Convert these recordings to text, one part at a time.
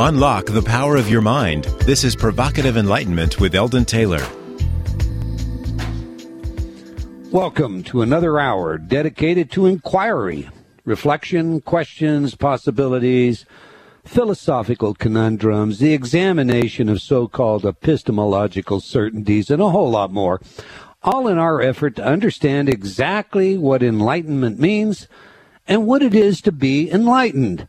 Unlock the power of your mind. This is Provocative Enlightenment with Eldon Taylor. Welcome to another hour dedicated to inquiry, reflection, questions, possibilities, philosophical conundrums, the examination of so called epistemological certainties, and a whole lot more. All in our effort to understand exactly what enlightenment means and what it is to be enlightened.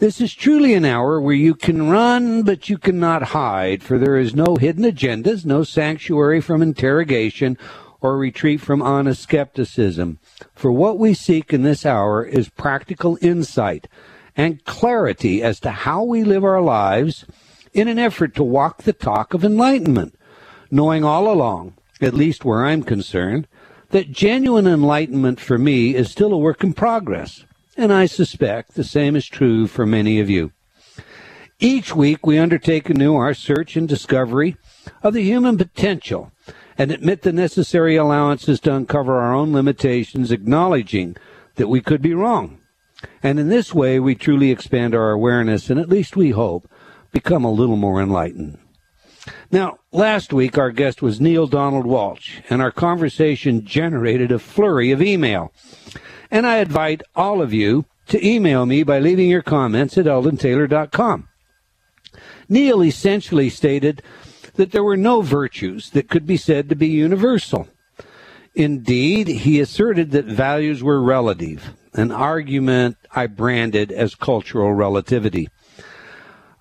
This is truly an hour where you can run, but you cannot hide, for there is no hidden agendas, no sanctuary from interrogation, or retreat from honest skepticism. For what we seek in this hour is practical insight and clarity as to how we live our lives in an effort to walk the talk of enlightenment, knowing all along, at least where I'm concerned, that genuine enlightenment for me is still a work in progress and I suspect the same is true for many of you. Each week we undertake anew our search and discovery of the human potential and admit the necessary allowances to uncover our own limitations, acknowledging that we could be wrong. And in this way, we truly expand our awareness and, at least we hope, become a little more enlightened. Now, last week our guest was Neale Donald Walsch, and our conversation generated a flurry of email. And I invite all of you to email me by leaving your comments at eldontaylor.com. Neale essentially stated that there were no virtues that could be said to be universal. Indeed, he asserted that values were relative, an argument I branded as cultural relativity.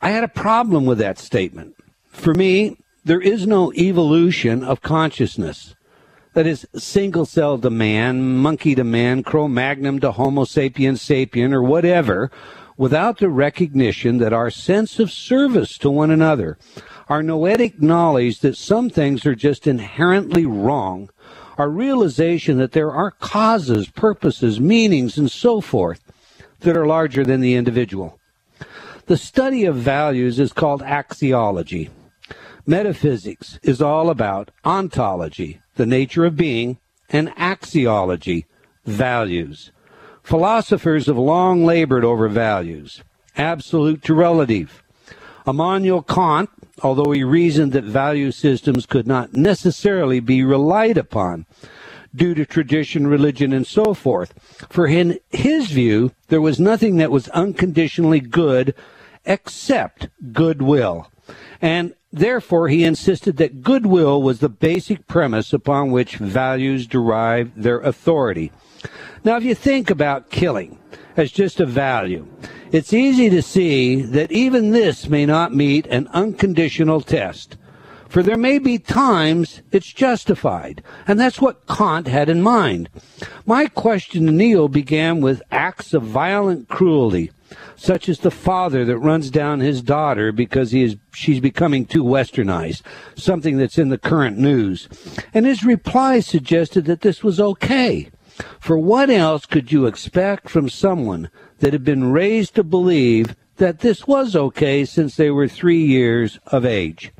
I had a problem with that statement. For me, there is no evolution of consciousness that is single cell to man, monkey to man, Cro Magnon to Homo sapiens sapien, or whatever, without the recognition that our sense of service to one another, our noetic knowledge that some things are just inherently wrong, our realization that there are causes, purposes, meanings, and so forth that are larger than the individual. The study of values is called axiology. Metaphysics is all about ontology, the nature of being, and axiology, values. Philosophers have long labored over values, absolute to relative. Immanuel Kant, although he reasoned that value systems could not necessarily be relied upon due to tradition, religion, and so forth, for in his view, there was nothing that was unconditionally good except goodwill. And Therefore, he insisted that goodwill was the basic premise upon which values derive their authority. Now, if you think about killing as just a value, it's easy to see that even this may not meet an unconditional test. For there may be times it's justified. And that's what Kant had in mind. My question to Neale began with acts of violent cruelty such as the father that runs down his daughter because he is she's becoming too westernized, something that's in the current news. And his reply suggested that this was okay. For what else could you expect from someone that had been raised to believe that this was okay since they were three years of age?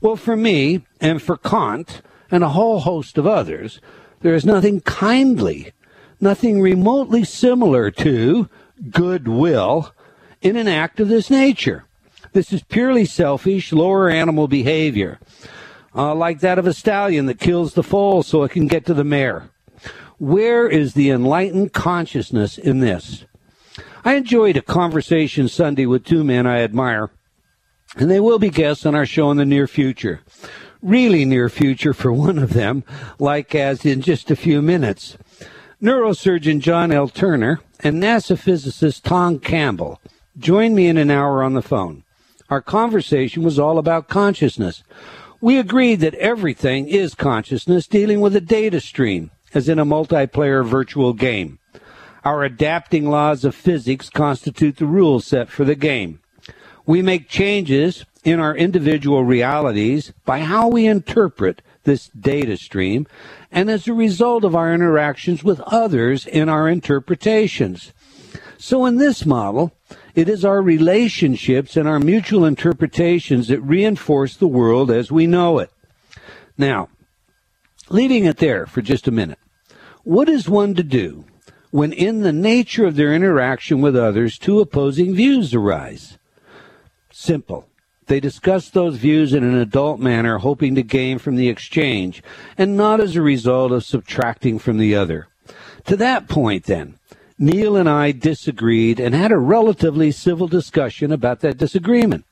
Well, for me, and for Kant, and a whole host of others, there is nothing kindly, nothing remotely similar to goodwill in an act of this nature. This is purely selfish, lower animal behavior, uh, like that of a stallion that kills the foal so it can get to the mare. Where is the enlightened consciousness in this? I enjoyed a conversation Sunday with two men I admire, and they will be guests on our show in the near future. Really near future for one of them, like as in just a few minutes. Neurosurgeon John L. Turner and NASA physicist Tom Campbell joined me in an hour on the phone. Our conversation was all about consciousness. We agreed that everything is consciousness dealing with a data stream, as in a multiplayer virtual game. Our adapting laws of physics constitute the rule set for the game. We make changes in our individual realities by how we interpret this data stream and as a result of our interactions with others in our interpretations. So in this model, it is our relationships and our mutual interpretations that reinforce the world as we know it. Now, leaving it there for just a minute, what is one to do when in the nature of their interaction with others two opposing views arise? Simple. They discuss those views in an adult manner, hoping to gain from the exchange, and not as a result of subtracting from the other. To that point, then, Neale and I disagreed and had a relatively civil discussion about that disagreement.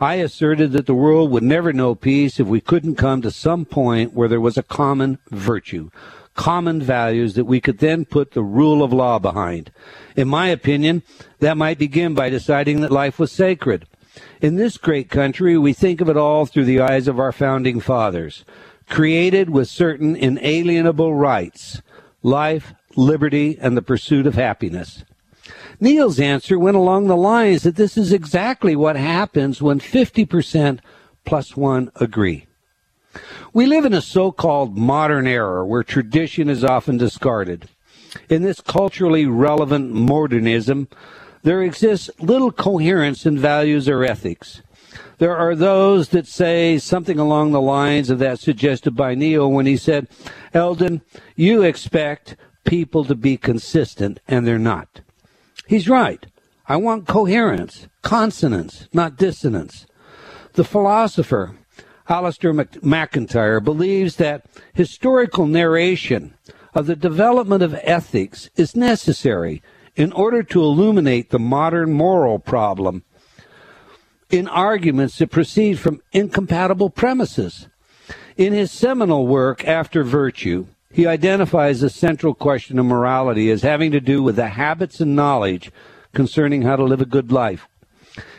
I asserted that the world would never know peace if we couldn't come to some point where there was a common virtue, common values that we could then put the rule of law behind. In my opinion, that might begin by deciding that life was sacred. In this great country, we think of it all through the eyes of our founding fathers, created with certain inalienable rights life, liberty, and the pursuit of happiness. Neale's answer went along the lines that this is exactly what happens when 50% plus one agree. We live in a so called modern era where tradition is often discarded. In this culturally relevant modernism, there exists little coherence in values or ethics. There are those that say something along the lines of that suggested by Neale when he said, Eldon, you expect people to be consistent, and they're not. He's right. I want coherence, consonance, not dissonance. The philosopher Alasdair MacIntyre, believes that historical narration of the development of ethics is necessary in order to illuminate the modern moral problem in arguments that proceed from incompatible premises. In his seminal work, After Virtue, he identifies the central question of morality as having to do with the habits and knowledge concerning how to live a good life.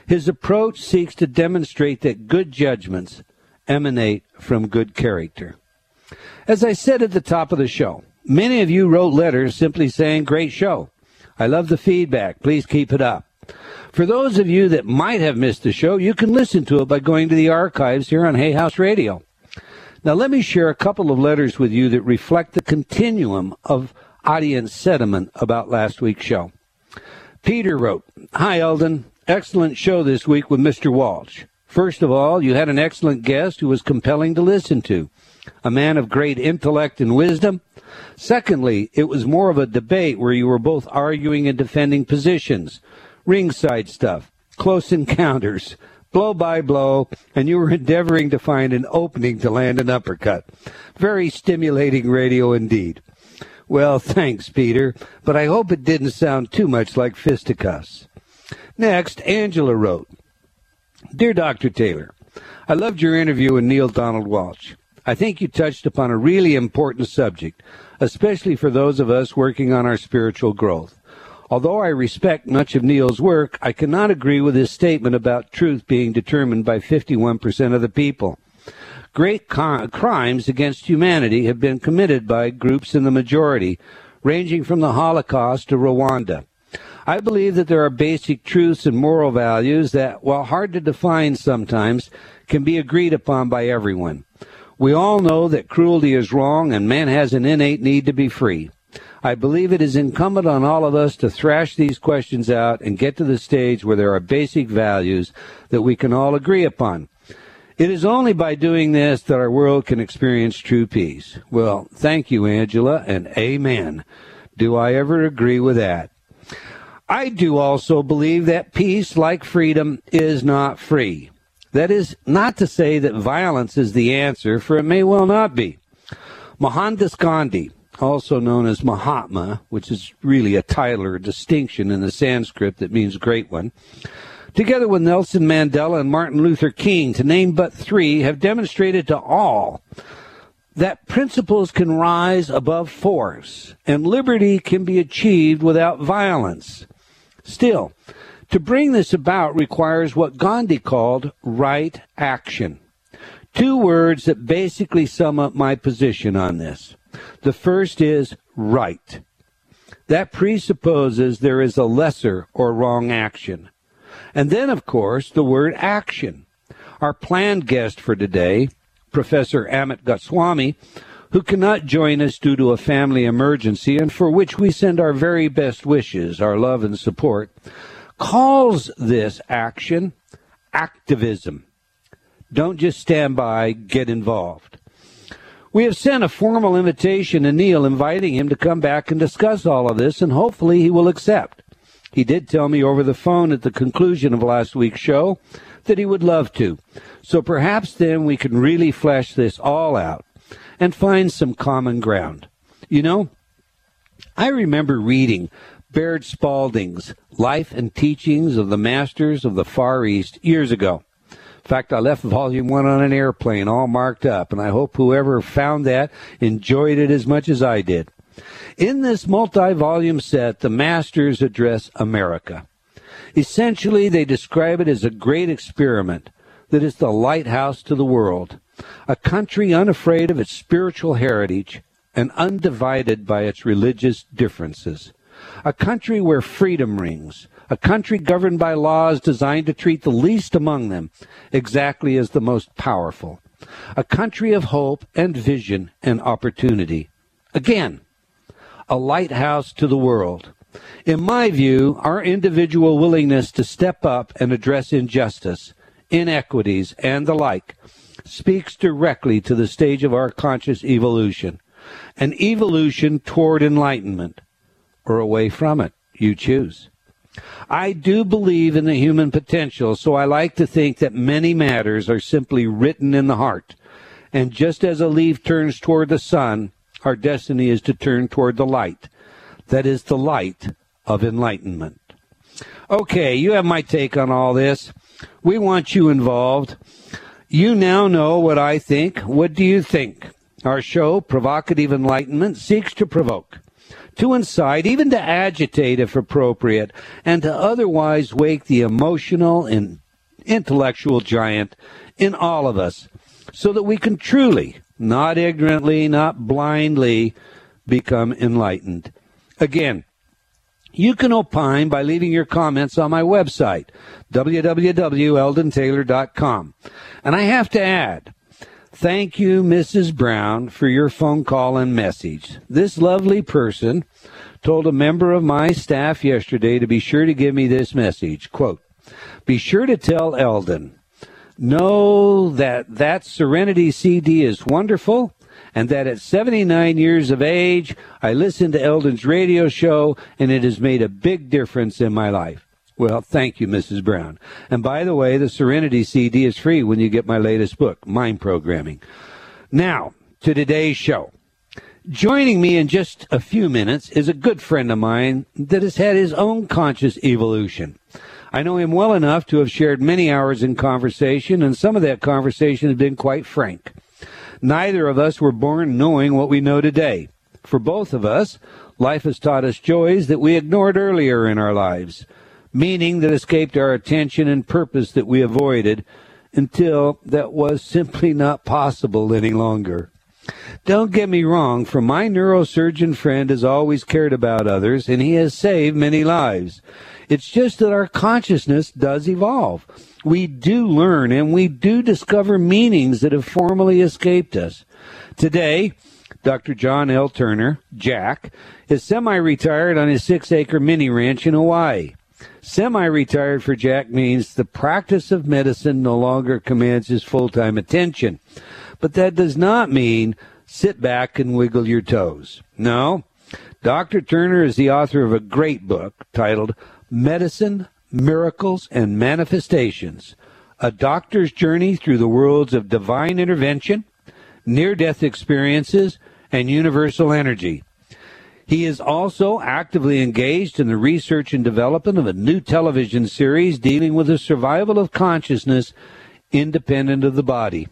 His approach seeks to demonstrate that good judgments emanate from good character. As I said at the top of the show, many of you wrote letters simply saying, Great show. I love the feedback. Please keep it up. For those of you that might have missed the show, you can listen to it by going to the archives here on Hay House Radio. Now, let me share a couple of letters with you that reflect the continuum of audience sentiment about last week's show. Peter wrote, Hi, Eldon. Excellent show this week with Mr. Walsch. First of all, you had an excellent guest who was compelling to listen to, a man of great intellect and wisdom. Secondly, it was more of a debate where you were both arguing and defending positions, ringside stuff, close encounters, blow by blow, and you were endeavoring to find an opening to land an uppercut. Very stimulating radio indeed. Well, thanks, Peter, but I hope it didn't sound too much like fisticuffs. Next, Angela wrote Dear Dr. Taylor, I loved your interview with Neale Donald Walsch. I think you touched upon a really important subject, especially for those of us working on our spiritual growth. Although I respect much of Neale's work, I cannot agree with his statement about truth being determined by 51% of the people. Great co- crimes against humanity have been committed by groups in the majority, ranging from the Holocaust to Rwanda. I believe that there are basic truths and moral values that, while hard to define sometimes, can be agreed upon by everyone. We all know that cruelty is wrong and man has an innate need to be free. I believe it is incumbent on all of us to thrash these questions out and get to the stage where there are basic values that we can all agree upon. It is only by doing this that our world can experience true peace. Well, thank you, Angela, and amen. Do I ever agree with that? I do also believe that peace, like freedom, is not free. That is not to say that violence is the answer, for it may well not be. Mohandas Gandhi, also known as Mahatma, which is really a title or a distinction in the Sanskrit that means great one, together with Nelson Mandela and Martin Luther King, to name but three, have demonstrated to all that principles can rise above force and liberty can be achieved without violence. Still, to bring this about requires what Gandhi called right action. Two words that basically sum up my position on this. The first is right. That presupposes there is a lesser or wrong action. And then, of course, the word action. Our planned guest for today, Professor Amit Goswami, who cannot join us due to a family emergency and for which we send our very best wishes, our love and support, calls this action activism. Don't just stand by, get involved. We have sent a formal invitation to Neale inviting him to come back and discuss all of this, and hopefully he will accept. He did tell me over the phone at the conclusion of last week's show that he would love to. So perhaps then we can really flesh this all out and find some common ground. You know, I remember reading Baird Spalding's Life and Teachings of the Masters of the Far East years ago. In fact, I left volume one on an airplane all marked up, and I hope whoever found that enjoyed it as much as I did. In this multi volume set, the Masters address America. Essentially, they describe it as a great experiment that is the lighthouse to the world, a country unafraid of its spiritual heritage and undivided by its religious differences, a country where freedom rings, a country governed by laws designed to treat the least among them exactly as the most powerful, a country of hope and vision and opportunity. Again, a lighthouse to the world. In my view, our individual willingness to step up and address injustice, inequities, and the like speaks directly to the stage of our conscious evolution, an evolution toward enlightenment, or away from it. You choose. I do believe in the human potential, so I like to think that many matters are simply written in the heart. And just as a leaf turns toward the sun, our destiny is to turn toward the light. That is the light of enlightenment. Okay, you have my take on all this. We want you involved. You now know what I think. What do you think? Our show, Provocative Enlightenment, seeks to provoke to incite, even to agitate if appropriate, and to otherwise wake the emotional and intellectual giant in all of us so that we can truly, not ignorantly, not blindly, become enlightened. Again, you can opine by leaving your comments on my website, www.eldontaylor.com. And I have to add, Thank you, Mrs. Brown, for your phone call and message. This lovely person told a member of my staff yesterday to be sure to give me this message. Quote, be sure to tell Eldon, know that that Serenity CD is wonderful and that at 79 years of age, I listen to Eldon's radio show and it has made a big difference in my life. Well, thank you, Mrs. Brown. And by the way, the Serenity CD is free when you get my latest book, Mind Programming. Now, to today's show. Joining me in just a few minutes is a good friend of mine that has had his own conscious evolution. I know him well enough to have shared many hours in conversation, and some of that conversation has been quite frank. Neither of us were born knowing what we know today. For both of us, life has taught us joys that we ignored earlier in our lives meaning that escaped our attention and purpose that we avoided until that was simply not possible any longer. Don't get me wrong, for my neurosurgeon friend has always cared about others and he has saved many lives. It's just that our consciousness does evolve. We do learn and we do discover meanings that have formerly escaped us. Today, Dr. John L. Turner, Jack, is semi retired on his six acre mini ranch in Hawaii. Semi retired for Jack means the practice of medicine no longer commands his full time attention. But that does not mean sit back and wiggle your toes. No. Dr. Turner is the author of a great book titled Medicine, Miracles, and Manifestations A Doctor's Journey Through the Worlds of Divine Intervention, Near Death Experiences, and Universal Energy. He is also actively engaged in the research and development of a new television series dealing with the survival of consciousness independent of the body.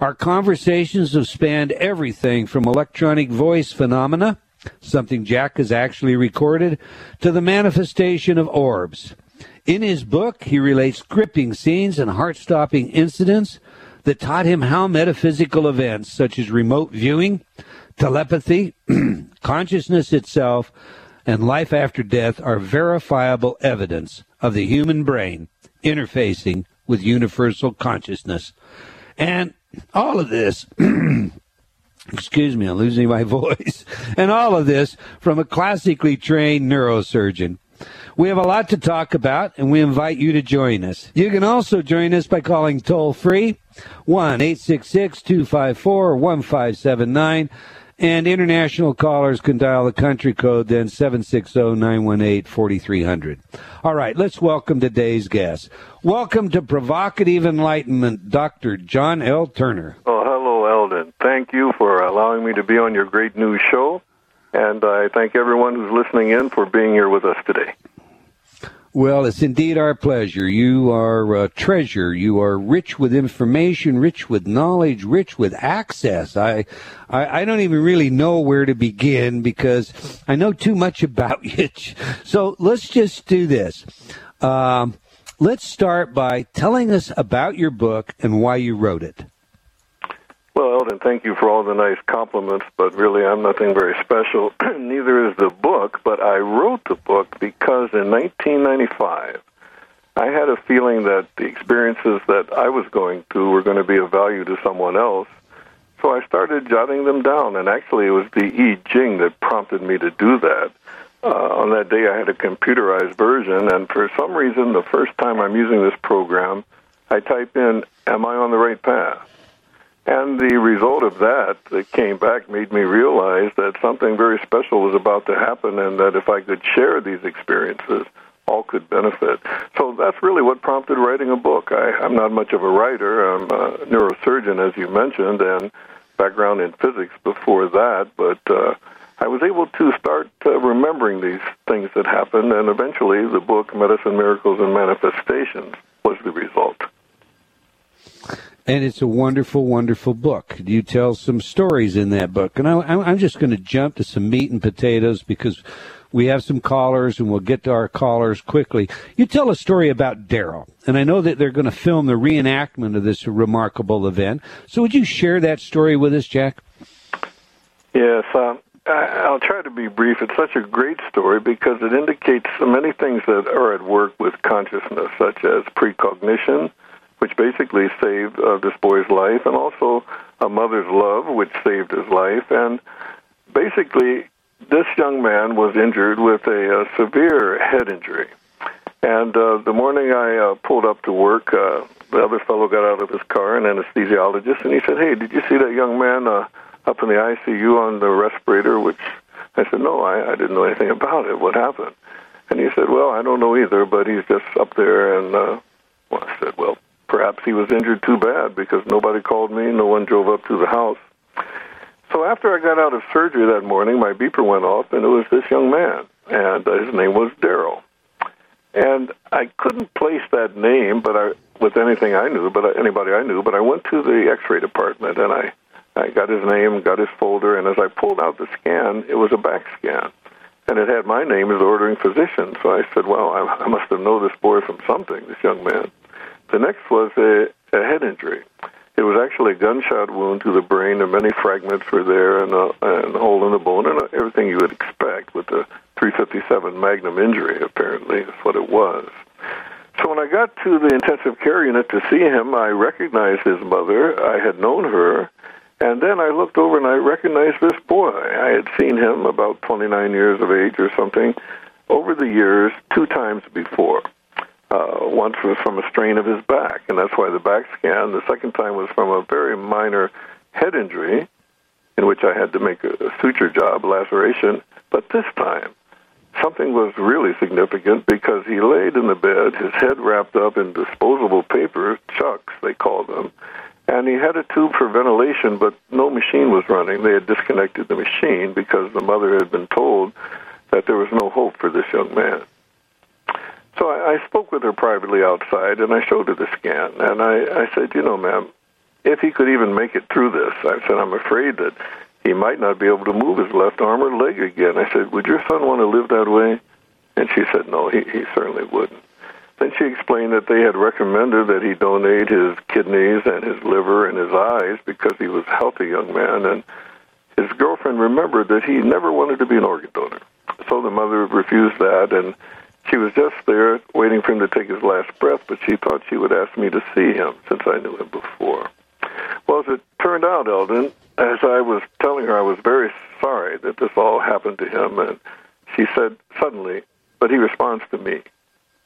Our conversations have spanned everything from electronic voice phenomena, something Jack has actually recorded, to the manifestation of orbs. In his book, he relates gripping scenes and heart stopping incidents that taught him how metaphysical events such as remote viewing, telepathy, consciousness itself, and life after death are verifiable evidence of the human brain interfacing with universal consciousness. And all of this, excuse me, I'm losing my voice, and all of this from a classically trained neurosurgeon. We have a lot to talk about, and we invite you to join us. You can also join us by calling toll free 1 866 254 1579 And international callers can dial the country code then 760-918-4300. All right, let's welcome today's guest. Welcome to Provocative Enlightenment, Dr. John L. Turner. Oh, hello, Eldon. Thank you for allowing me to be on your great new show. And I thank everyone who's listening in for being here with us today. Well, it's indeed our pleasure. You are a treasure. You are rich with information, rich with knowledge, rich with access. I, I, I don't even really know where to begin because I know too much about you. So let's just do this. Um, let's start by telling us about your book and why you wrote it. Well, Eldon, thank you for all the nice compliments, but really I'm nothing very special. Neither is the book, but I wrote the book because in 1995 I had a feeling that the experiences that I was going through were going to be of value to someone else. So I started jotting them down, and actually it was the I Ching that prompted me to do that. Uh, on that day, I had a computerized version, and for some reason, the first time I'm using this program, I type in, Am I on the right path? And the result of that that came back made me realize that something very special was about to happen and that if I could share these experiences, all could benefit. So that's really what prompted writing a book. I, I'm not much of a writer. I'm a neurosurgeon, as you mentioned, and background in physics before that, but uh, I was able to start uh, remembering these things that happened, and eventually the book, Medicine, Miracles, and Manifestations, was the result. And it's a wonderful, wonderful book. You tell some stories in that book. And I, I'm just going to jump to some meat and potatoes because we have some callers and we'll get to our callers quickly. You tell a story about Daryl, and I know that they're going to film the reenactment of this remarkable event. So would you share that story with us, Jack? Yes, uh, I'll try to be brief. It's such a great story because it indicates so many things that are at work with consciousness, such as precognition, which basically saved uh, this boy's life, and also a mother's love, which saved his life. And basically, this young man was injured with a, a severe head injury. And uh, the morning I uh, pulled up to work, uh, the other fellow got out of his car, an anesthesiologist, and he said, "Hey, did you see that young man uh, up in the ICU on the respirator?" Which I said, "No, I, I didn't know anything about it. What happened?" And he said, "Well, I don't know either, but he's just up there." And uh, well, I said, "Well, perhaps he was injured too bad because nobody called me, no one drove up to the house. So after I got out of surgery that morning, my beeper went off, and it was this young man, and uh, his name was Daryl. And I couldn't place that name, but I with anything I knew, but uh, anybody I knew. But I went to the X-ray department, and I I got his name, got his folder, and as I pulled out the scan, it was a back scan, and it had my name as ordering physician. So I said, "Well, I, I must have known this boy from something, this young man." The next was a, a head injury. It was actually a gunshot wound to the brain, and many fragments were there, and a, and a hole in the bone, and uh, everything you would expect with a 357 Magnum injury. Apparently, is what it was. So when I got to the intensive care unit to see him, I recognized his mother. I had known her, and then I looked over and I recognized this boy. I had seen him about 29 years of age or something over the years two times before. Uh, once was from a strain of his back, and that's why the back scan. The second time was from a very minor head injury, in which I had to make a, suture job, laceration. But this time, something was really significant because he laid in the bed, his head wrapped up in disposable paper, chucks, they call them, and he had a tube for ventilation, but no machine was running. They had disconnected the machine because the mother had been told that there was no hope for this young man. So I, I spoke with her privately outside, and I showed her the scan, and I, I said, you know, ma'am, if he could even make it through this, I said, I'm afraid that he might not be able to move his left arm or leg again. I said, would your son want to live that way? And she said, no, he, he certainly wouldn't. Then she explained that they had recommended that he donate his kidneys and his liver and his eyes because he was a healthy young man. And his girlfriend remembered that he never wanted to be an organ donor. So the mother refused that, and she was just there waiting for him to take his last breath, but she thought she would ask me to see him since I knew him before. Well, as it turned out, Eldon, as I was telling her, I was very sorry that this all happened to him, and she said suddenly, but he responds to me.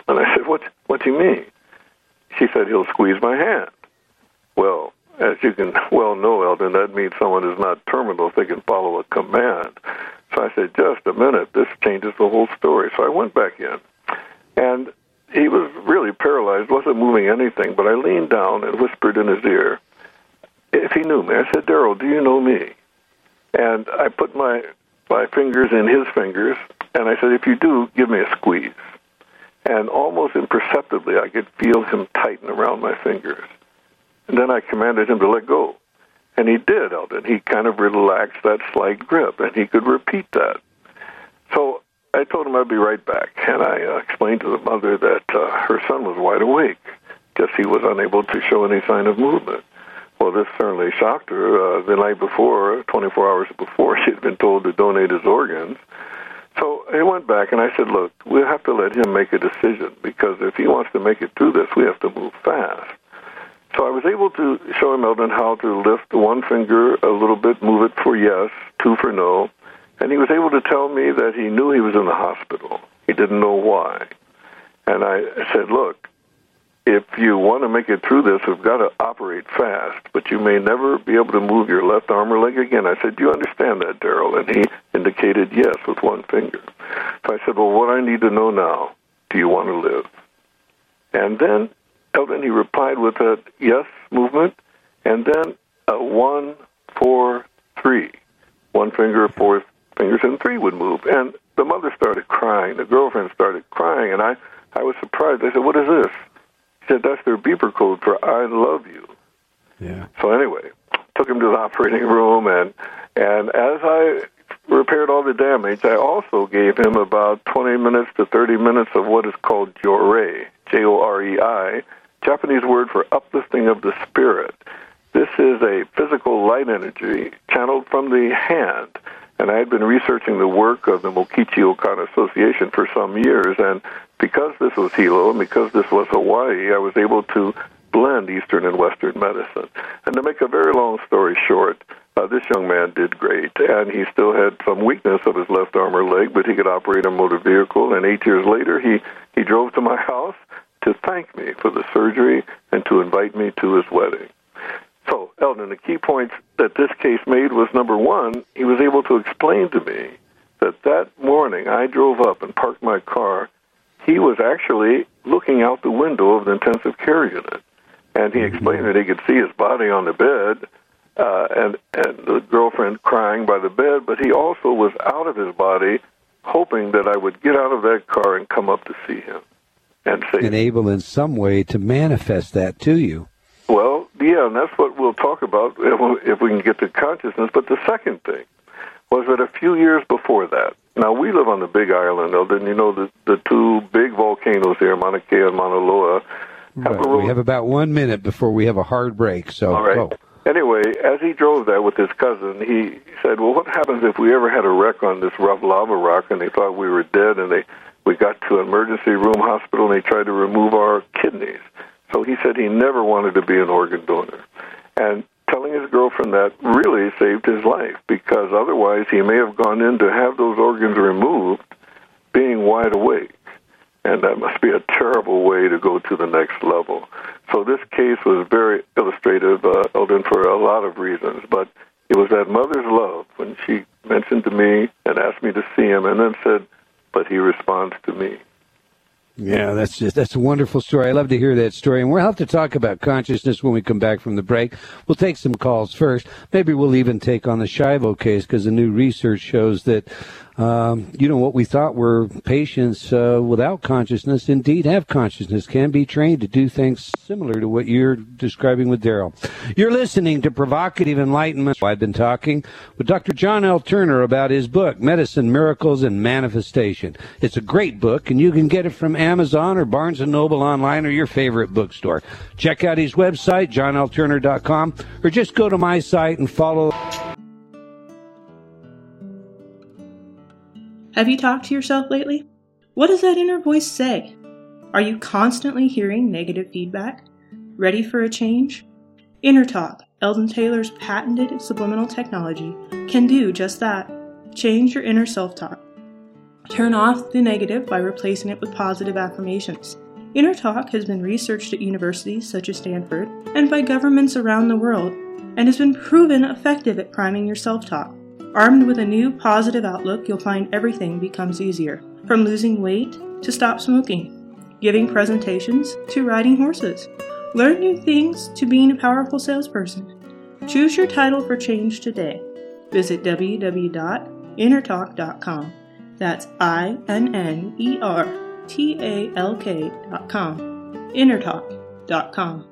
And I said, what, what do you mean? She said, he'll squeeze my hand. Well, as you can well know, Eldon, that means someone is not terminal if they can follow a command. So I said, just a minute, this changes the whole story. So I went back in, and he was really paralyzed, wasn't moving anything, but I leaned down and whispered in his ear if he knew me. I said, Daryl, do you know me? And I put my my fingers in his fingers, and I said, if you do, give me a squeeze. And almost imperceptibly, I could feel him tighten around my fingers. And then I commanded him to let go. And he did, Eldon. He kind of relaxed that slight grip, and he could repeat that. I told him I'd be right back, and I uh, explained to the mother that uh, her son was wide awake, just he was unable to show any sign of movement. Well, this certainly shocked her. Uh, the night before, 24 hours before, she had been told to donate his organs. So I went back and I said, look, we'll have to let him make a decision because if he wants to make it through this, we have to move fast. So I was able to show him, Eldon, how to lift one finger a little bit, move it for yes, two for no. And he was able to tell me that he knew he was in the hospital. He didn't know why. And I said, look, if you want to make it through this, we've got to operate fast, but you may never be able to move your left arm or leg again. I said, Do you understand that, Daryl? And he indicated yes with one finger. So I said, Well, what I need to know now, do you want to live? And then, Eldon, he replied with a yes movement, and then a one, four, three. One finger, four fingers, and three would move. And the mother started crying. The girlfriend started crying, and I, I was surprised. I said, What is this? She said that's their beeper code for "I love you." Yeah. So anyway, took him to the operating room, and and as I repaired all the damage, I also gave him about 20 minutes to 30 minutes of what is called jorei, J-O-R-E-I, Japanese word for uplifting of the spirit. This is a physical light energy channeled from the hand and I had been researching the work of the Mokichi Okada Association for some years, and because this was Hilo and because this was Hawaii, I was able to blend Eastern and Western medicine. And to make a very long story short, uh, this young man did great, and he still had some weakness of his left arm or leg, but he could operate a motor vehicle. And eight years later, he he drove to my house to thank me for the surgery and to invite me to his wedding. So, Eldon, the key points that this case made was number one, he was able to explain to me that that morning I drove up and parked my car. He was actually looking out the window of the intensive care unit, and he explained that he could see his body on the bed, uh, and and the girlfriend crying by the bed. But he also was out of his body, hoping that I would get out of that car and come up to see him, and say, and able in some way to manifest that to you. Yeah, and that's what we'll talk about if we can get to consciousness. But the second thing was that a few years before that, now we live on the Big Island, though, then you know the the two big volcanoes here, Mauna Kea and Mauna Loa. Have right. We have about one minute before we have a hard break. So, All right. Go. Anyway, as he drove that with his cousin, he said, "Well, what happens if we ever had a wreck on this rough lava rock and they thought we were dead and they we got to an emergency room hospital and they tried to remove our kidneys?" So he said he never wanted to be an organ donor. And telling his girlfriend that really saved his life because otherwise he may have gone in to have those organs removed being wide awake. And that must be a terrible way to go to the next level. So this case was very illustrative, uh, Eldon, for a lot of reasons. But it was that mother's love when she mentioned to me and asked me to see him and then said, but he responds to me. Yeah, that's just that's a wonderful story. I love to hear that story, and we'll have to talk about consciousness when we come back from the break. We'll take some calls first. Maybe we'll even take on the Schiavo case because the new research shows that um, you know, what we thought were patients uh, without consciousness indeed have consciousness, can be trained to do things similar to what you're describing with Daryl. You're listening to Provocative Enlightenment. I've been talking with Dr. John L. Turner about his book, Medicine, Miracles, and Manifestation. It's a great book, and you can get it from Amazon or Barnes & Noble online or your favorite bookstore. Check out his website, johnlturner.com, or just go to my site and follow. Have you talked to yourself lately? What does that inner voice say? Are you constantly hearing negative feedback? Ready for a change? Inner Talk, Eldon Taylor's patented subliminal technology, can do just that. Change your inner self talk. Turn off the negative by replacing it with positive affirmations. Inner Talk has been researched at universities such as Stanford and by governments around the world and has been proven effective at priming your self talk. Armed with a new positive outlook, you'll find everything becomes easier from losing weight to stop smoking, giving presentations to riding horses. Learn new things to being a powerful salesperson. Choose your title for change today. Visit www.innertalk.com. That's I N N E R T A L K.com. Innertalk.com.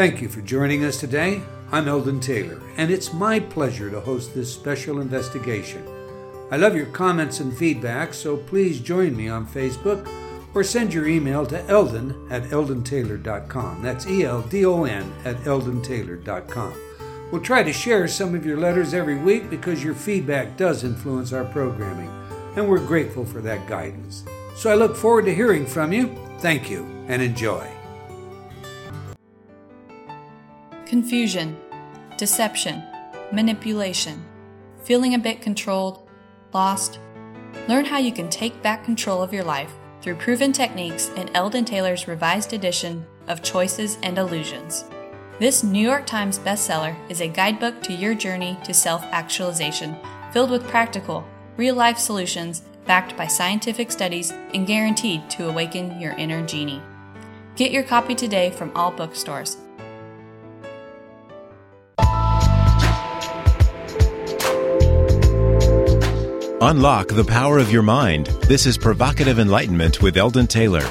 Thank you for joining us today. I'm Eldon Taylor, and it's my pleasure to host this special investigation. I love your comments and feedback, so please join me on Facebook or send your email to eldon at eldontaylor.com. That's E L D O N at eldontaylor.com. We'll try to share some of your letters every week because your feedback does influence our programming, and we're grateful for that guidance. So I look forward to hearing from you. Thank you and enjoy. Confusion, deception, manipulation, feeling a bit controlled, lost. Learn how you can take back control of your life through proven techniques in Eldon Taylor's revised edition of Choices and Illusions. This New York Times bestseller is a guidebook to your journey to self actualization, filled with practical, real life solutions backed by scientific studies and guaranteed to awaken your inner genie. Get your copy today from all bookstores. Unlock the power of your mind. This is Provocative Enlightenment with Eldon Taylor.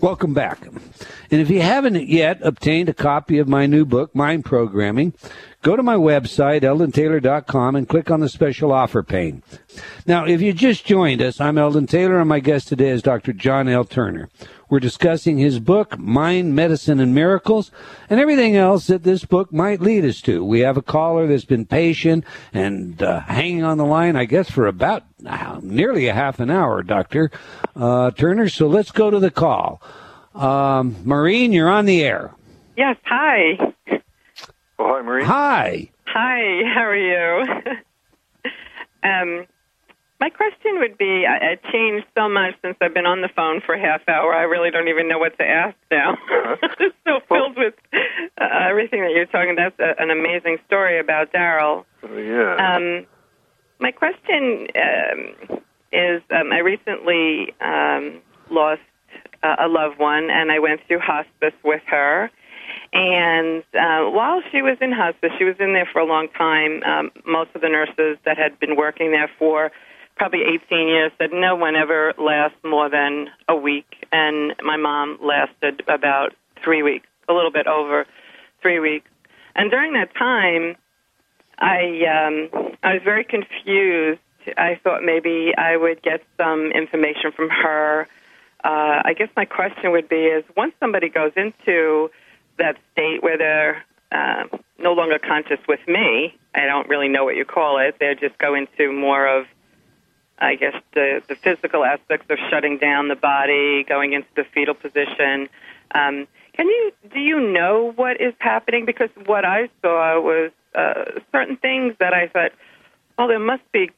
Welcome back. And if you haven't yet obtained a copy of my new book, Mind Programming, go to my website, eldontaylor.com, and click on the special offer pane. Now, if you just joined us, I'm Eldon Taylor, and my guest today is Dr. John L. Turner. We're discussing his book, Mind, Medicine, and Miracles, and everything else that this book might lead us to. We have a caller that's been patient and uh, hanging on the line, I guess, for about uh, nearly a half an hour, Dr. Uh, Turner. So let's go to the call. Um, Maureen, you're on the air. Yes, hi. Oh, hi, Marie. Hi. Hi, how are you? um, my question would be I, I changed so much since I've been on the phone for a half hour. I really don't even know what to ask now. it's so filled with uh, everything that you're talking. That's a, an amazing story about Daryl. Yeah. Um, my question um, is um, I recently um, lost uh, a loved one, and I went through hospice with her. And uh, while she was in hospice, she was in there for a long time. Um, most of the nurses that had been working there for probably 18 years said no one ever lasts more than a week, and my mom lasted about three weeks, a little bit over three weeks. And during that time, I um, I was very confused. I thought maybe I would get some information from her. Uh, I guess my question would be: Is once somebody goes into that state where they're uh, no longer conscious with me, I don't really know what you call it. They just go into more of I guess the the physical aspects of shutting down the body, going into the fetal position. Um, can you do you know what is happening? Because what I saw was uh, certain things that I thought, well, there must be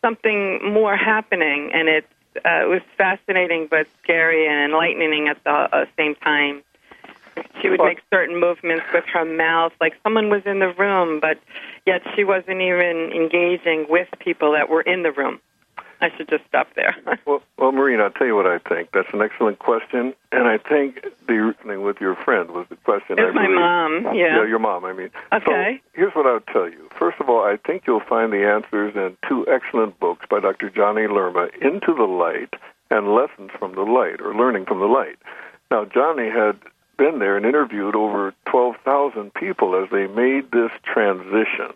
something more happening, and it uh, it was fascinating but scary and enlightening at the uh, same time. She would make certain movements with her mouth, like someone was in the room, but yet she wasn't even engaging with people that were in the room. I should just stop there. well, well, Maureen, I'll tell you what I think. That's an excellent question, and I think the thing with your friend was the question. It's I my mom. Yeah. Yeah, your mom. I mean. Okay. So here's what I would tell you. First of all, I think you'll find the answers in two excellent books by Dr. Johnny Lerma, Into the Light and Lessons from the Light, or Learning from the Light. Now, Johnny had been there and interviewed over 12,000 people as they made this transition.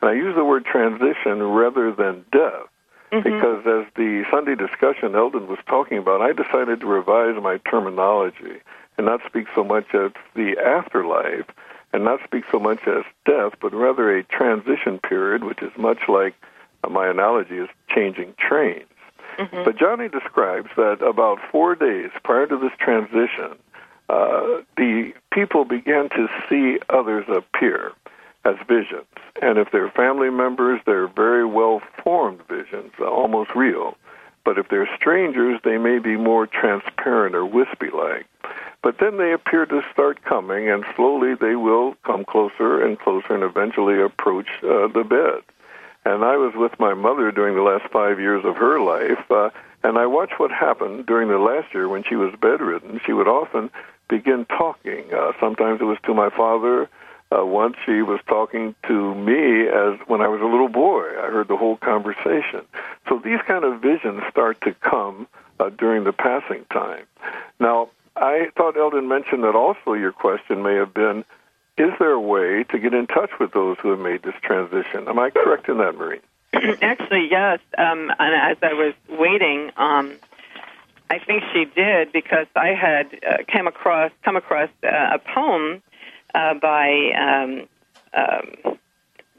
And I use the word transition rather than death Mm-hmm. because as the Sunday discussion Eldon was talking about, I decided to revise my terminology and not speak so much as the afterlife and not speak so much as death, but rather a transition period, which is much like uh, my analogy is changing trains. Mm-hmm. But Johnny describes that about four days prior to this transition, uh, the people began to see others appear as visions. And if they're family members, they're very well formed visions, almost real. But if they're strangers, they may be more transparent or wispy like. But then they appear to start coming, and slowly they will come closer and closer and eventually approach uh, the bed. And I was with my mother during the last five years of her life, uh, and I watched what happened during the last year when she was bedridden. She would often begin talking. Uh, sometimes it was to my father. Uh, once she was talking to me as when I was a little boy. I heard the whole conversation. So these kind of visions start to come uh, during the passing time. Now, I thought Eldon mentioned that also your question may have been is there a way to get in touch with those who have made this transition? Am I correct in that, Marie? Actually, yes. Um, and as I was waiting, um, I think she did because I had uh, came across come across uh, a poem uh, by um, um,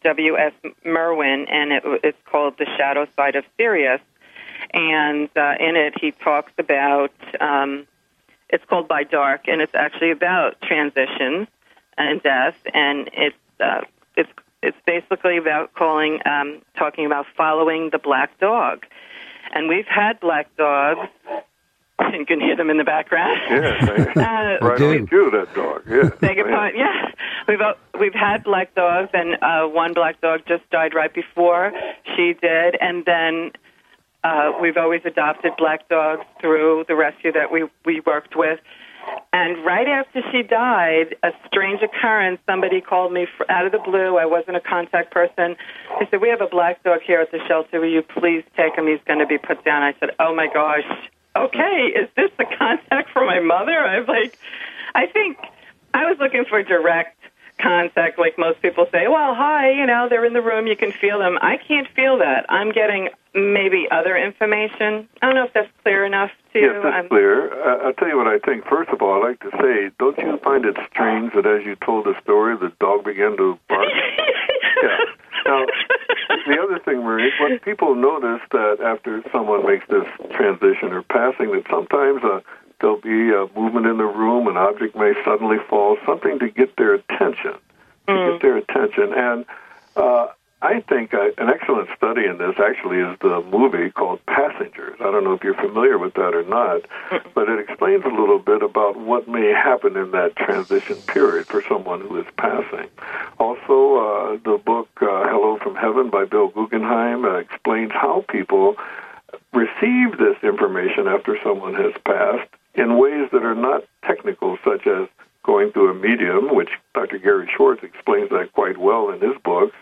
W. S. Merwin, and it, it's called "The Shadow Side of Sirius." And uh, in it, he talks about um, it's called "By Dark," and it's actually about transition and death, and it's uh, it's it's basically about calling um, talking about following the black dog, and we've had black dogs. You can hear them in the background. Yes, I, uh, right on cue, that dog. Yeah, beg your pardon. Yeah, we've uh, we've had black dogs, and uh, one black dog just died right before she did, and then uh, we've always adopted black dogs through the rescue that we we worked with. And right after she died, a strange occurrence. Somebody called me for, out of the blue. I wasn't a contact person. They said, "We have a black dog here at the shelter. Will you please take him? He's going to be put down." I said, "Oh my gosh, okay. Is this the contact for my mother?" I'm like, I think I was looking for direct contact, like most people say. Well, hi, you know, they're in the room. You can feel them. I can't feel that. I'm getting maybe other information. I don't know if that's clear enough to yes, you. Yes, that's clear. Uh, I'll tell you what I think. First of all, I'd like to say, don't you find it strange that as you told the story, the dog began to bark? yeah. Now, the other thing, Marie, when people notice that after someone makes this transition or passing, that sometimes uh, there'll be a movement in the room, an object may suddenly fall, something to get their attention, to mm. get their attention. And uh, I think uh, an excellent study in this actually is the movie called Passengers. I don't know if you're familiar with that or not, but it explains a little bit about what may happen in that transition period for someone who is passing. Also, uh, the book uh, Hello from Heaven by Bill Guggenheim uh, explains how people receive this information after someone has passed in ways that are not technical, such as going through a medium, which Dr. Gary Schwartz explains that quite well in his books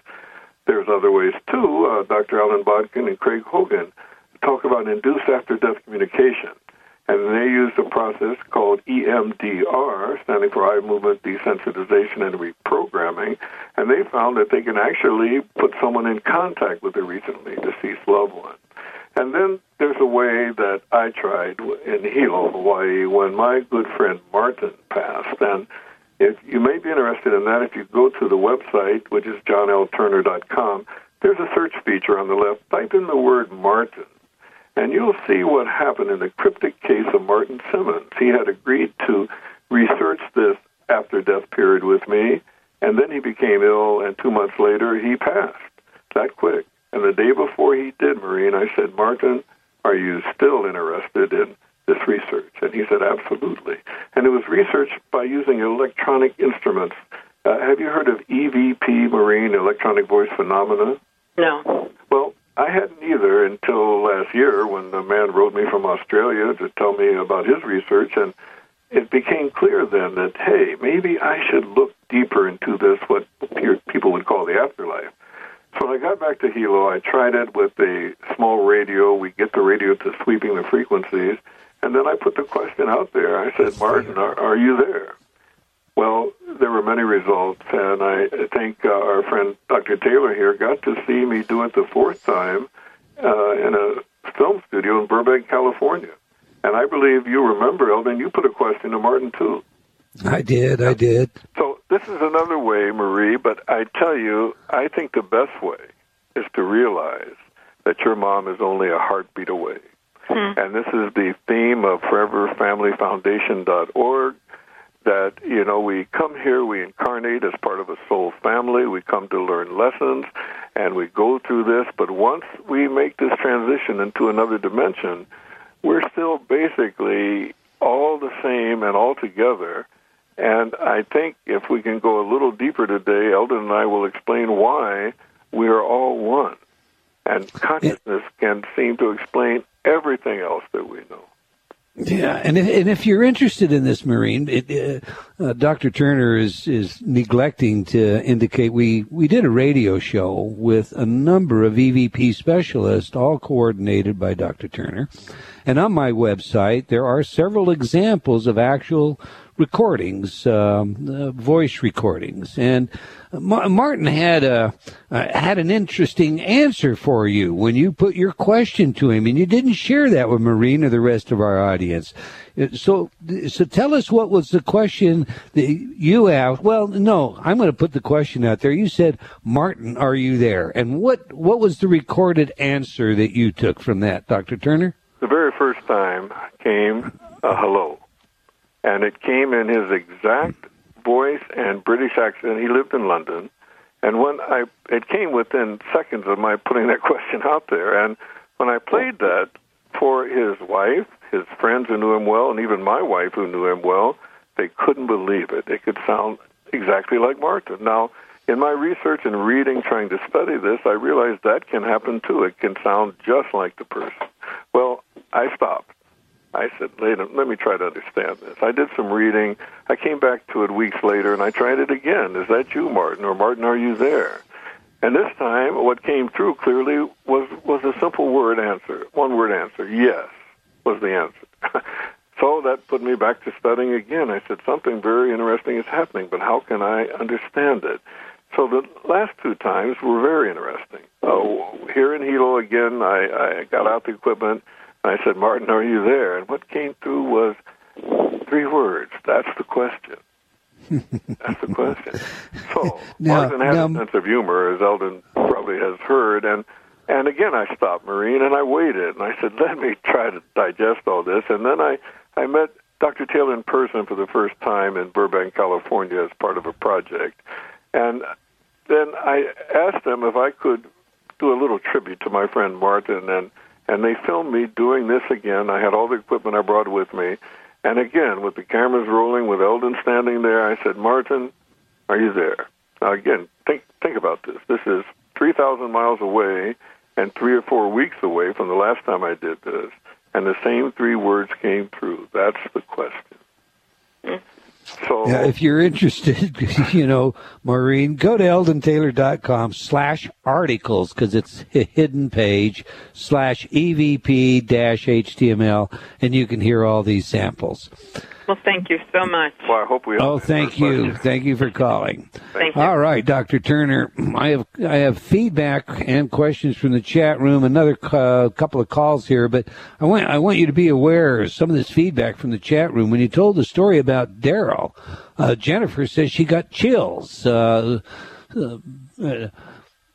there's other ways too. Uh, Dr. Alan Botkin and Craig Hogan talk about induced after death communication. And they use a process called EMDR, standing for eye movement desensitization and reprogramming. And they found that they can actually put someone in contact with a recently deceased loved one. And then there's a way that I tried in Hilo, Hawaii, when my good friend Martin passed. And if you may be interested in that, if you go to the website, which is johnlturner.com, there's a search feature on the left. Type in the word Martin, and you'll see what happened in the cryptic case of Martin Simmons. He had agreed to research this after death period with me, and then he became ill, and two months later he passed that quick. And the day before he did, Marine, I said, Martin, are you still interested in this research? And he said, absolutely. And it was research by using electronic instruments. Uh, have you heard of EVP Marine, electronic voice phenomena? No. Well, I hadn't either until last year when a man wrote me from Australia to tell me about his research. And it became clear then that, hey, maybe I should look deeper into this, what people would call the afterlife. So when I got back to Hilo, I tried it with a small radio. We get the radio to sweeping the frequencies. And then I put the question out there. I said, Martin, are, are you there? Well, there were many results, and I think uh, our friend Dr. Taylor here got to see me do it the fourth time uh, in a film studio in Burbank, California. And I believe you remember, Eldon, you put a question to Martin, too. I did, I did. So this is another way, Marie, but I tell you, I think the best way is to realize that your mom is only a heartbeat away. Hmm. And this is the theme of ForeverFamilyFoundation.org. that you know we come here, we incarnate as part of a soul family. We come to learn lessons, and we go through this. But once we make this transition into another dimension, we're still basically all the same and all together. And I think if we can go a little deeper today, Eldon and I will explain why we are all one. And consciousness can seem to explain everything else that we know. Yeah, and if, and if you're interested in this, Marine, it, uh, uh, Dr. Turner is is neglecting to indicate we we did a radio show with a number of EVP specialists, all coordinated by Dr. Turner, and on my website there are several examples of actual recordings, um, uh, voice recordings, and Martin had a uh, had an interesting answer for you when you put your question to him, and you didn't share that with Marine or the rest of our audience. Uh, so, so tell us what was the question that you asked. Well, no, I'm going to put the question out there. You said, "Martin, are you there?" And what what was the recorded answer that you took from that, Doctor Turner? The very first time came a hello and it came in his exact voice and British accent. He lived in London, and when I it came within seconds of my putting that question out there, and when I played that for his wife, his friends who knew him well, and even my wife who knew him well, they couldn't believe it. It could sound exactly like Martin. Now, in my research and reading, trying to study this, I realized that can happen too. It can sound just like the person. Well, I stopped I said, later let me try to understand this. I did some reading. I came back to it weeks later, and I tried it again. Is that you, Martin? Or Martin, are you there? And this time, what came through clearly was was a simple word answer, one word answer. Yes, was the answer. so that put me back to studying again. I said something very interesting is happening, but how can I understand it? So the last two times were very interesting. Oh, here in Hilo again, I, I got out the equipment I said, Martin, are you there? And what came through was three words. That's the question. That's the question. So now, Martin has now, a sense of humor, as Eldon probably has heard, and and again I stopped Marine and I waited and I said, let me try to digest all this, and then I I met Dr. Taylor in person for the first time in Burbank, California, as part of a project, and then I asked them if I could do a little tribute to my friend Martin and and they filmed me doing this again. I had all the equipment I brought with me, and again with the cameras rolling, with Eldon standing there, I said, "Martin, are you there?" Now again, think think about this. This is three thousand miles away and three or four weeks away from the last time I did this, and the same three words came through. That's the question. Mm. So yeah, if you're interested, you know, Maureen, go to eldontaylor.com slash articles because it's a hidden page slash EVP dash HTML and you can hear all these samples. Well, thank you so much. Well, I hope we. Oh, thank you, thank you for calling. thank you. All right, Dr. Turner, I have I have feedback and questions from the chat room. Another uh, couple of calls here, but I want I want you to be aware of some of this feedback from the chat room. When you told the story about Daryl, uh, Jennifer says she got chills. Uh, uh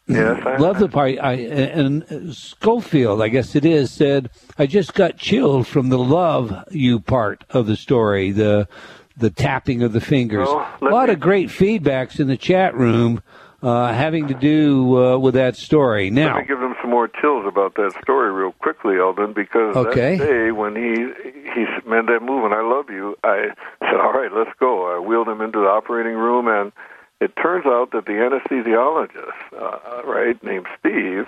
Yes, I, love the part. I, and Schofield, I guess it is, said, "I just got chilled from the love you part of the story, the the tapping of the fingers. Well, a lot me, of great feedbacks in the chat room." Uh, having to do uh, with that story. Now, let me give them some more chills about that story real quickly, Eldon, because okay. that day when he he made that move and I love you, I said, "All right, let's go." I wheeled him into the operating room and it turns out that the anesthesiologist, uh, right, named Steve,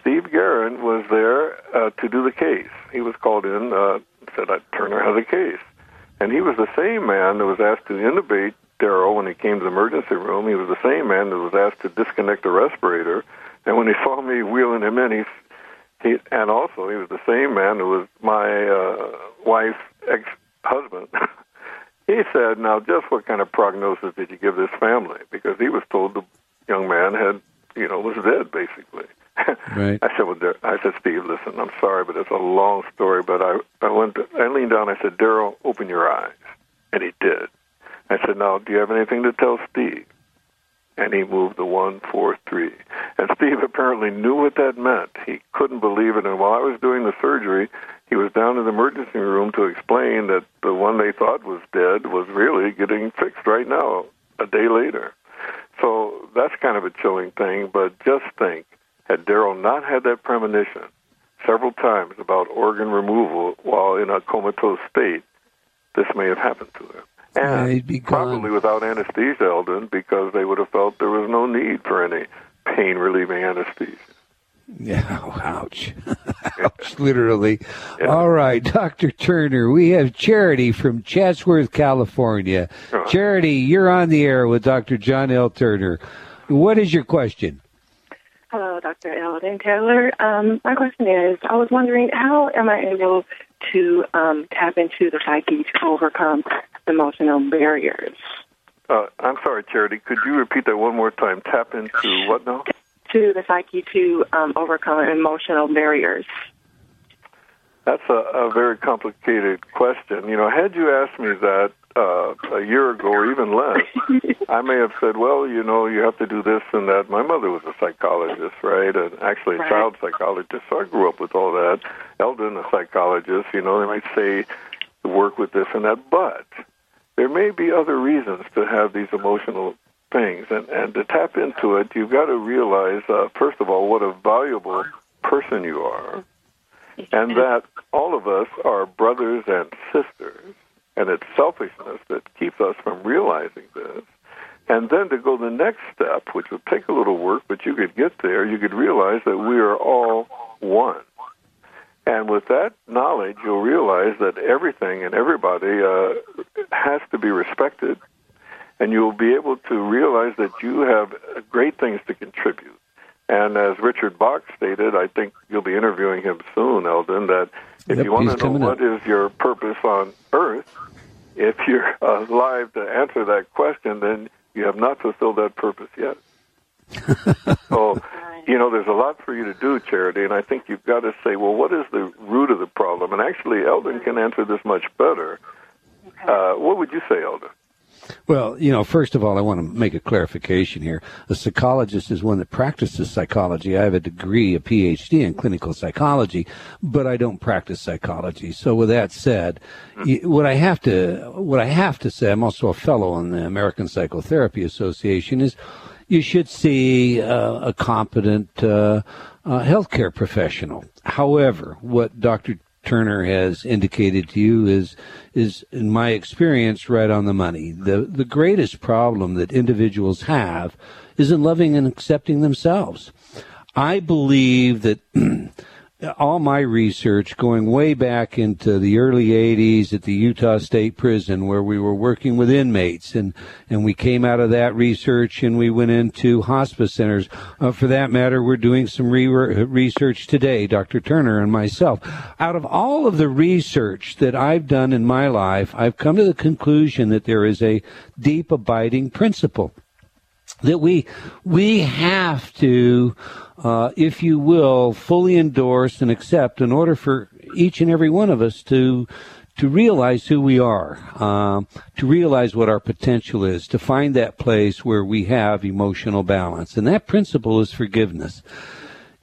Steve Guerin, was there uh, to do the case. He was called in, uh, said, I Turner has a case. And he was the same man that was asked to intubate Daryl when he came to the emergency room. He was the same man that was asked to disconnect the respirator. And when he saw me wheeling him in, he, he and also he was the same man who was my uh, wife's ex-husband. He said, "Now, just what kind of prognosis did you give this family?" Because he was told the young man had, you know, was dead basically. Right. I said, "Well, I said, Steve, listen, I'm sorry, but it's a long story. But I, I went, to, I leaned down. I said, Daryl, open your eyes, and he did. I said, "Now, do you have anything to tell Steve?" And he moved the one, four, three. And Steve apparently knew what that meant. He couldn't believe it. And while I was doing the surgery, he was down in the emergency room to explain that the one they thought was dead was really getting fixed right now, a day later. So that's kind of a chilling thing. But just think, had Daryl not had that premonition several times about organ removal while in a comatose state, this may have happened to him. And Yeah, probably without anesthesia, Eldon, because they would have felt there was no need for any pain relieving anesthesia. Yeah, ouch. ouch, literally. All right, Dr. Turner, we have Charity from Chatsworth, California. Sure. Charity, you're on the air with Dr. John L. Turner. What is your question? Hello, Dr. Eldon Taylor. Um, my question is, I was wondering how am I able to um, tap into the psyche to overcome emotional barriers? Uh, I'm sorry, Charity. Could you repeat that one more time? Tap into what now? To the psyche to um, overcome emotional barriers. That's a, a very complicated question. You know, had you asked me that uh, a year ago or even less, I may have said, well, you know, you have to do this and that. My mother was a psychologist, right? And actually a Right. child psychologist, so I grew up with all that. Eldon, a psychologist, you know, they might say work with this and that, but there may be other reasons to have these emotional things. And, and to tap into it, you've got to realize, uh, first of all, what a valuable person you are and that all of us are brothers and sisters, and it's selfishness that keeps us from realizing this. And then to go the next step, which would take a little work, but you could get there, you could realize that we are all one. And with that knowledge, you'll realize that everything and everybody uh, has to be respected, and you'll be able to realize that you have great things to contribute. And as Richard Bach stated, I think you'll be interviewing him soon, Eldon, that if Yep, you want to know coming what up. is your purpose on earth, if you're alive to answer that question, then you have not fulfilled that purpose yet. so, you know, there's a lot for you to do, Charity, and I think you've got to say, well, what is the root of the problem? And actually, Eldon can answer this much better. Uh, what would you say, Eldon? Well, you know, first of all, I want to make a clarification here. A psychologist is one that practices psychology. I have a degree, a PhD in clinical psychology, but I don't practice psychology. So with that said, what I have to, what I have to say, I'm also a fellow in the American Psychotherapy Association is you should see uh, a competent uh, uh, healthcare professional. However, what Dr. Turner has indicated to you is is in my experience right on the money. The the greatest problem that individuals have is in loving and accepting themselves. I believe that all my research going way back into the early 80s at the Utah State Prison where we were working with inmates and, and we came out of that research and we went into hospice centers. Uh, for that matter, we're doing some re- research today, Dr. Turner and myself. Out of all of the research that I've done in my life, I've come to the conclusion that there is a deep abiding principle that we we have to, uh, if you will, fully endorse and accept in order for each and every one of us to to realize who we are, um, to realize what our potential is, to find that place where we have emotional balance, and that principle is forgiveness.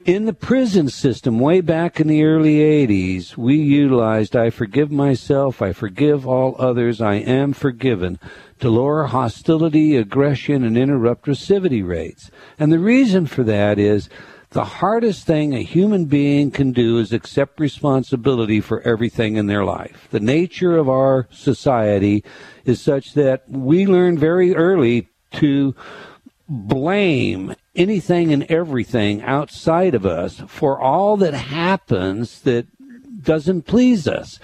In the prison system, way back in the early 80s, we utilized I forgive myself, I forgive all others, I am forgiven to lower hostility, aggression, and interrupt recidivity rates. And the reason for that is the hardest thing a human being can do is accept responsibility for everything in their life. The nature of our society is such that we learn very early to blame anything and everything outside of us for all that happens that doesn't please us.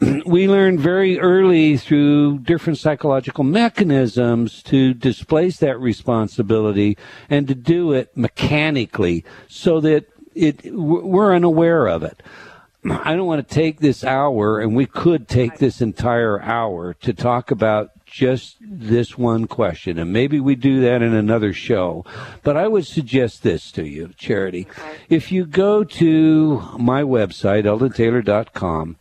we learn very early through different psychological mechanisms to displace that responsibility and to do it mechanically so that it we're unaware of it. I don't want to take this hour, and we could take this entire hour to talk about just this one question, and maybe we do that in another show. But I would suggest this to you, Charity. If you go to my website, eldontaylor.com,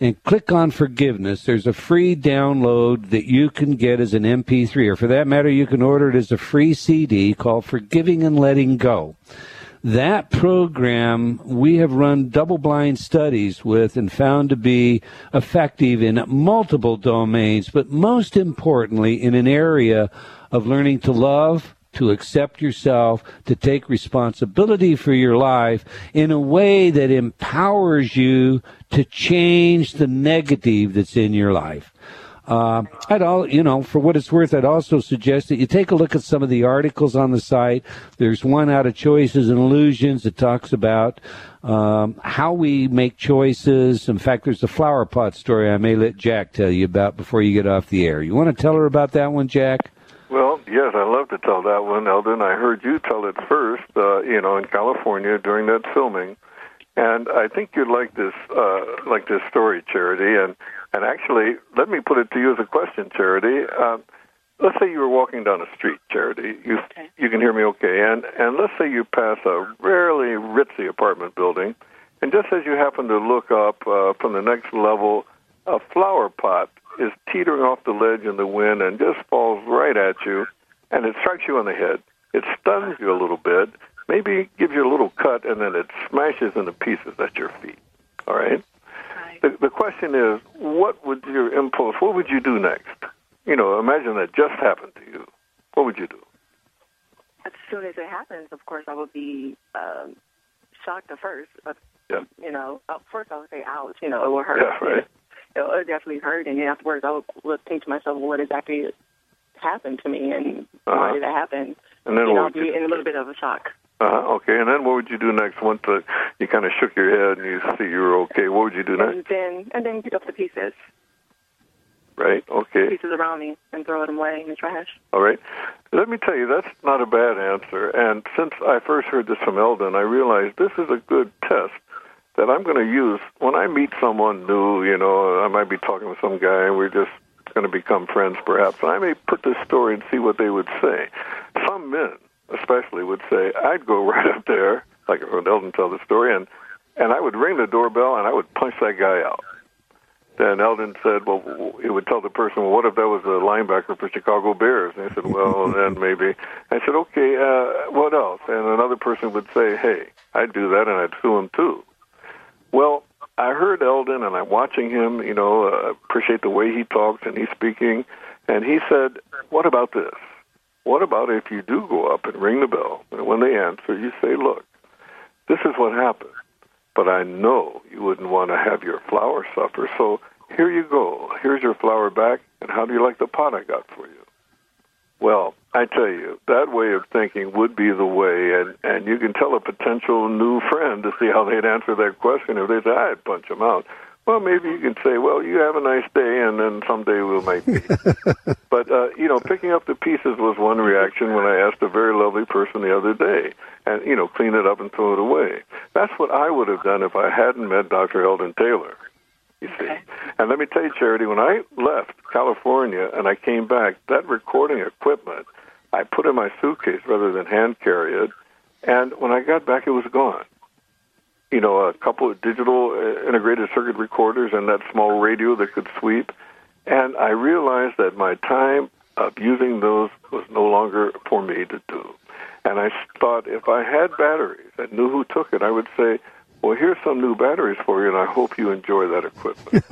and click on forgiveness. There's a free download that you can get as an MP3, or for that matter, you can order it as a free CD called Forgiving and Letting Go. That program we have run double blind studies with and found to be effective in multiple domains, but most importantly in an area of learning to love, to accept yourself, to take responsibility for your life in a way that empowers you to change the negative that's in your life. Uh, I'd all, you know, for what it's worth, I'd also suggest that you take a look at some of the articles on the site. There's one out of Choices and Illusions that talks about um, how we make choices. In fact, there's a flower pot story I may let Jack tell you about before you get off the air. You want to tell her about that one, Jack? Well, yes, I love to tell that one, Eldon. I heard you tell it first, uh, you know, in California during that filming, and I think you'd like this, uh, like this story, Charity. And and actually, let me put it to you as a question, Charity. Uh, let's say you were walking down a street, Charity. You Okay. you can hear me okay, and and let's say you pass a rarely ritzy apartment building, and just as you happen to look up uh, from the next level, a flower pot is teetering off the ledge in the wind and just falls right at you, and it strikes you on the head. It stuns you a little bit, maybe gives you a little cut, and then it smashes into pieces at your feet. All right. Right. The, the question is, what would your impulse? What would you do next? You know, imagine that just happened to you. What would you do? As soon as it happens, of course, I would be um, shocked at first. But, Yeah. you know, at first I would say, ouch, you know, it will hurt. Yeah, right. It will definitely hurt. And afterwards, I would, would think to myself, what exactly happened to me and Uh-huh. why did that happen? And then you know, I'll would you be in a little bit of a shock. Uh-huh, okay, and then what would you do next? Once uh, you kind of shook your head and you see you were okay, what would you do next? And then, and then pick up the pieces, Right? Okay. pieces around me, and throw them away in the trash. All right. Let me tell you, that's not a bad answer. And since I first heard this from Eldon, I realized this is a good test that I'm going to use when I meet someone new. You know, I might be talking with some guy and we're just going to become friends, perhaps. And I may put this story and see what they would say. Some men, especially, would say, I'd go right up there, like when Eldon tell the story, and and I would ring the doorbell and I would punch that guy out. Then Eldon said, well, he would tell the person, well, what if that was a linebacker for Chicago Bears? And they said, well, then maybe. I said, okay, uh, what else? And another person would say, hey, I'd do that and I'd sue him too. Well, I heard Eldon and I'm watching him, you know, uh, appreciate the way he talks and he's speaking. And he said, what about this? What about if you do go up and ring the bell, and when they answer, you say, look, this is what happened but I know you wouldn't want to have your flower suffer. So here you go. Here's your flower back, and how do you like the pot I got for you? Well, I tell you, that way of thinking would be the way, and, and you can tell a potential new friend to see how they'd answer that question. If they say, I'd punch them out. Well, maybe you can say, well, you have a nice day, and then someday we'll might meet. but, uh, you know, picking up the pieces was one reaction when I asked a very lovely person the other day, and, you know, clean it up and throw it away. That's what I would have done if I hadn't met Dr. Eldon Taylor. You see. And let me tell you, Charity, when I left California and I came back, that recording equipment I put in my suitcase rather than hand carry it. And when I got back, it was gone. You know, a couple of digital uh, integrated circuit recorders and that small radio that could sweep. And I realized that my time of using those was no longer for me to do. And I thought if I had batteries and knew who took it, I would say, well, here's some new batteries for you, and I hope you enjoy that equipment.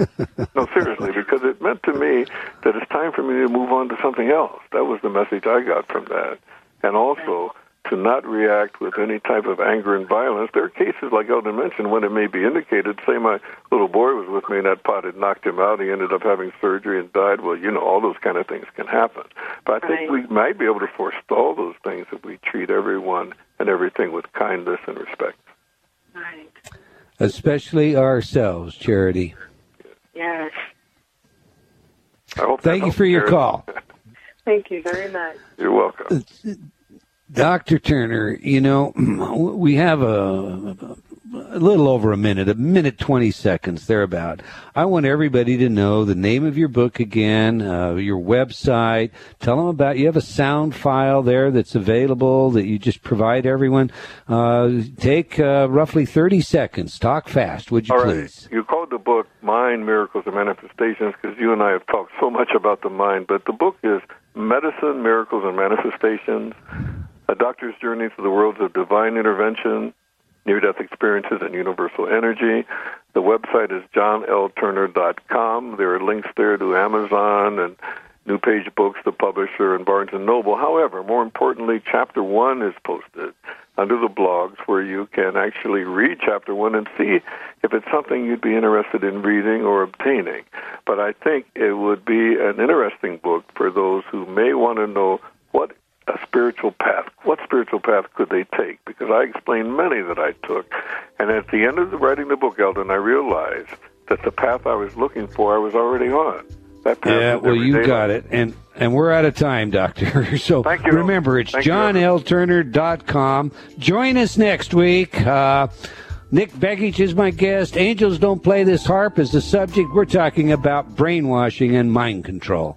no, seriously, because it meant to me that it's time for me to move on to something else. That was the message I got from that. And also, to not react with any type of anger and violence. There are cases, like Eldon mentioned, when it may be indicated. Say my little boy was with me and that pot had knocked him out. He ended up having surgery and died. Well, you know, all those kind of things can happen. But I think Right. we might be able to forestall those things if we treat everyone and everything with kindness and respect. Right. Especially ourselves, Charity. Yes. I hope Thank you for your Jared. call. Thank you very much. You're welcome. Dr. Turner, you know, we have a, a little over a minute, a minute 20 seconds, thereabout. I want everybody to know the name of your book again, uh, your website. Tell them about, you have a sound file there that's available that you just provide everyone. Uh, take uh, roughly 30 seconds. Talk fast, would you All please? Right. You called the book Mind, Miracles, and Manifestations because you and I have talked so much about the mind, but the book is Medicine, Miracles, and Manifestations, a doctor's journey to the worlds of divine intervention, near-death experiences, and universal energy. The website is johnlturner.com. There are links there to Amazon and New Page Books, the publisher, and Barnes & Noble. However, more importantly, Chapter 1 is posted under the blogs where you can actually read Chapter 1 and see if it's something you'd be interested in reading or obtaining. But I think it would be an interesting book for those who may want to know what a spiritual path. What spiritual path could they take? Because I explained many that I took. And at the end of the, writing the book, Eldon, I realized that the path I was looking for, I was already on. That path yeah, well, you got it. And and we're out of time, Doctor. So Thank you. remember, it's Thank johnlturner.com. Join us next week. Uh, Nick Begich is my guest. Angels Don't Play This HAARP is the subject. We're talking about brainwashing and mind control.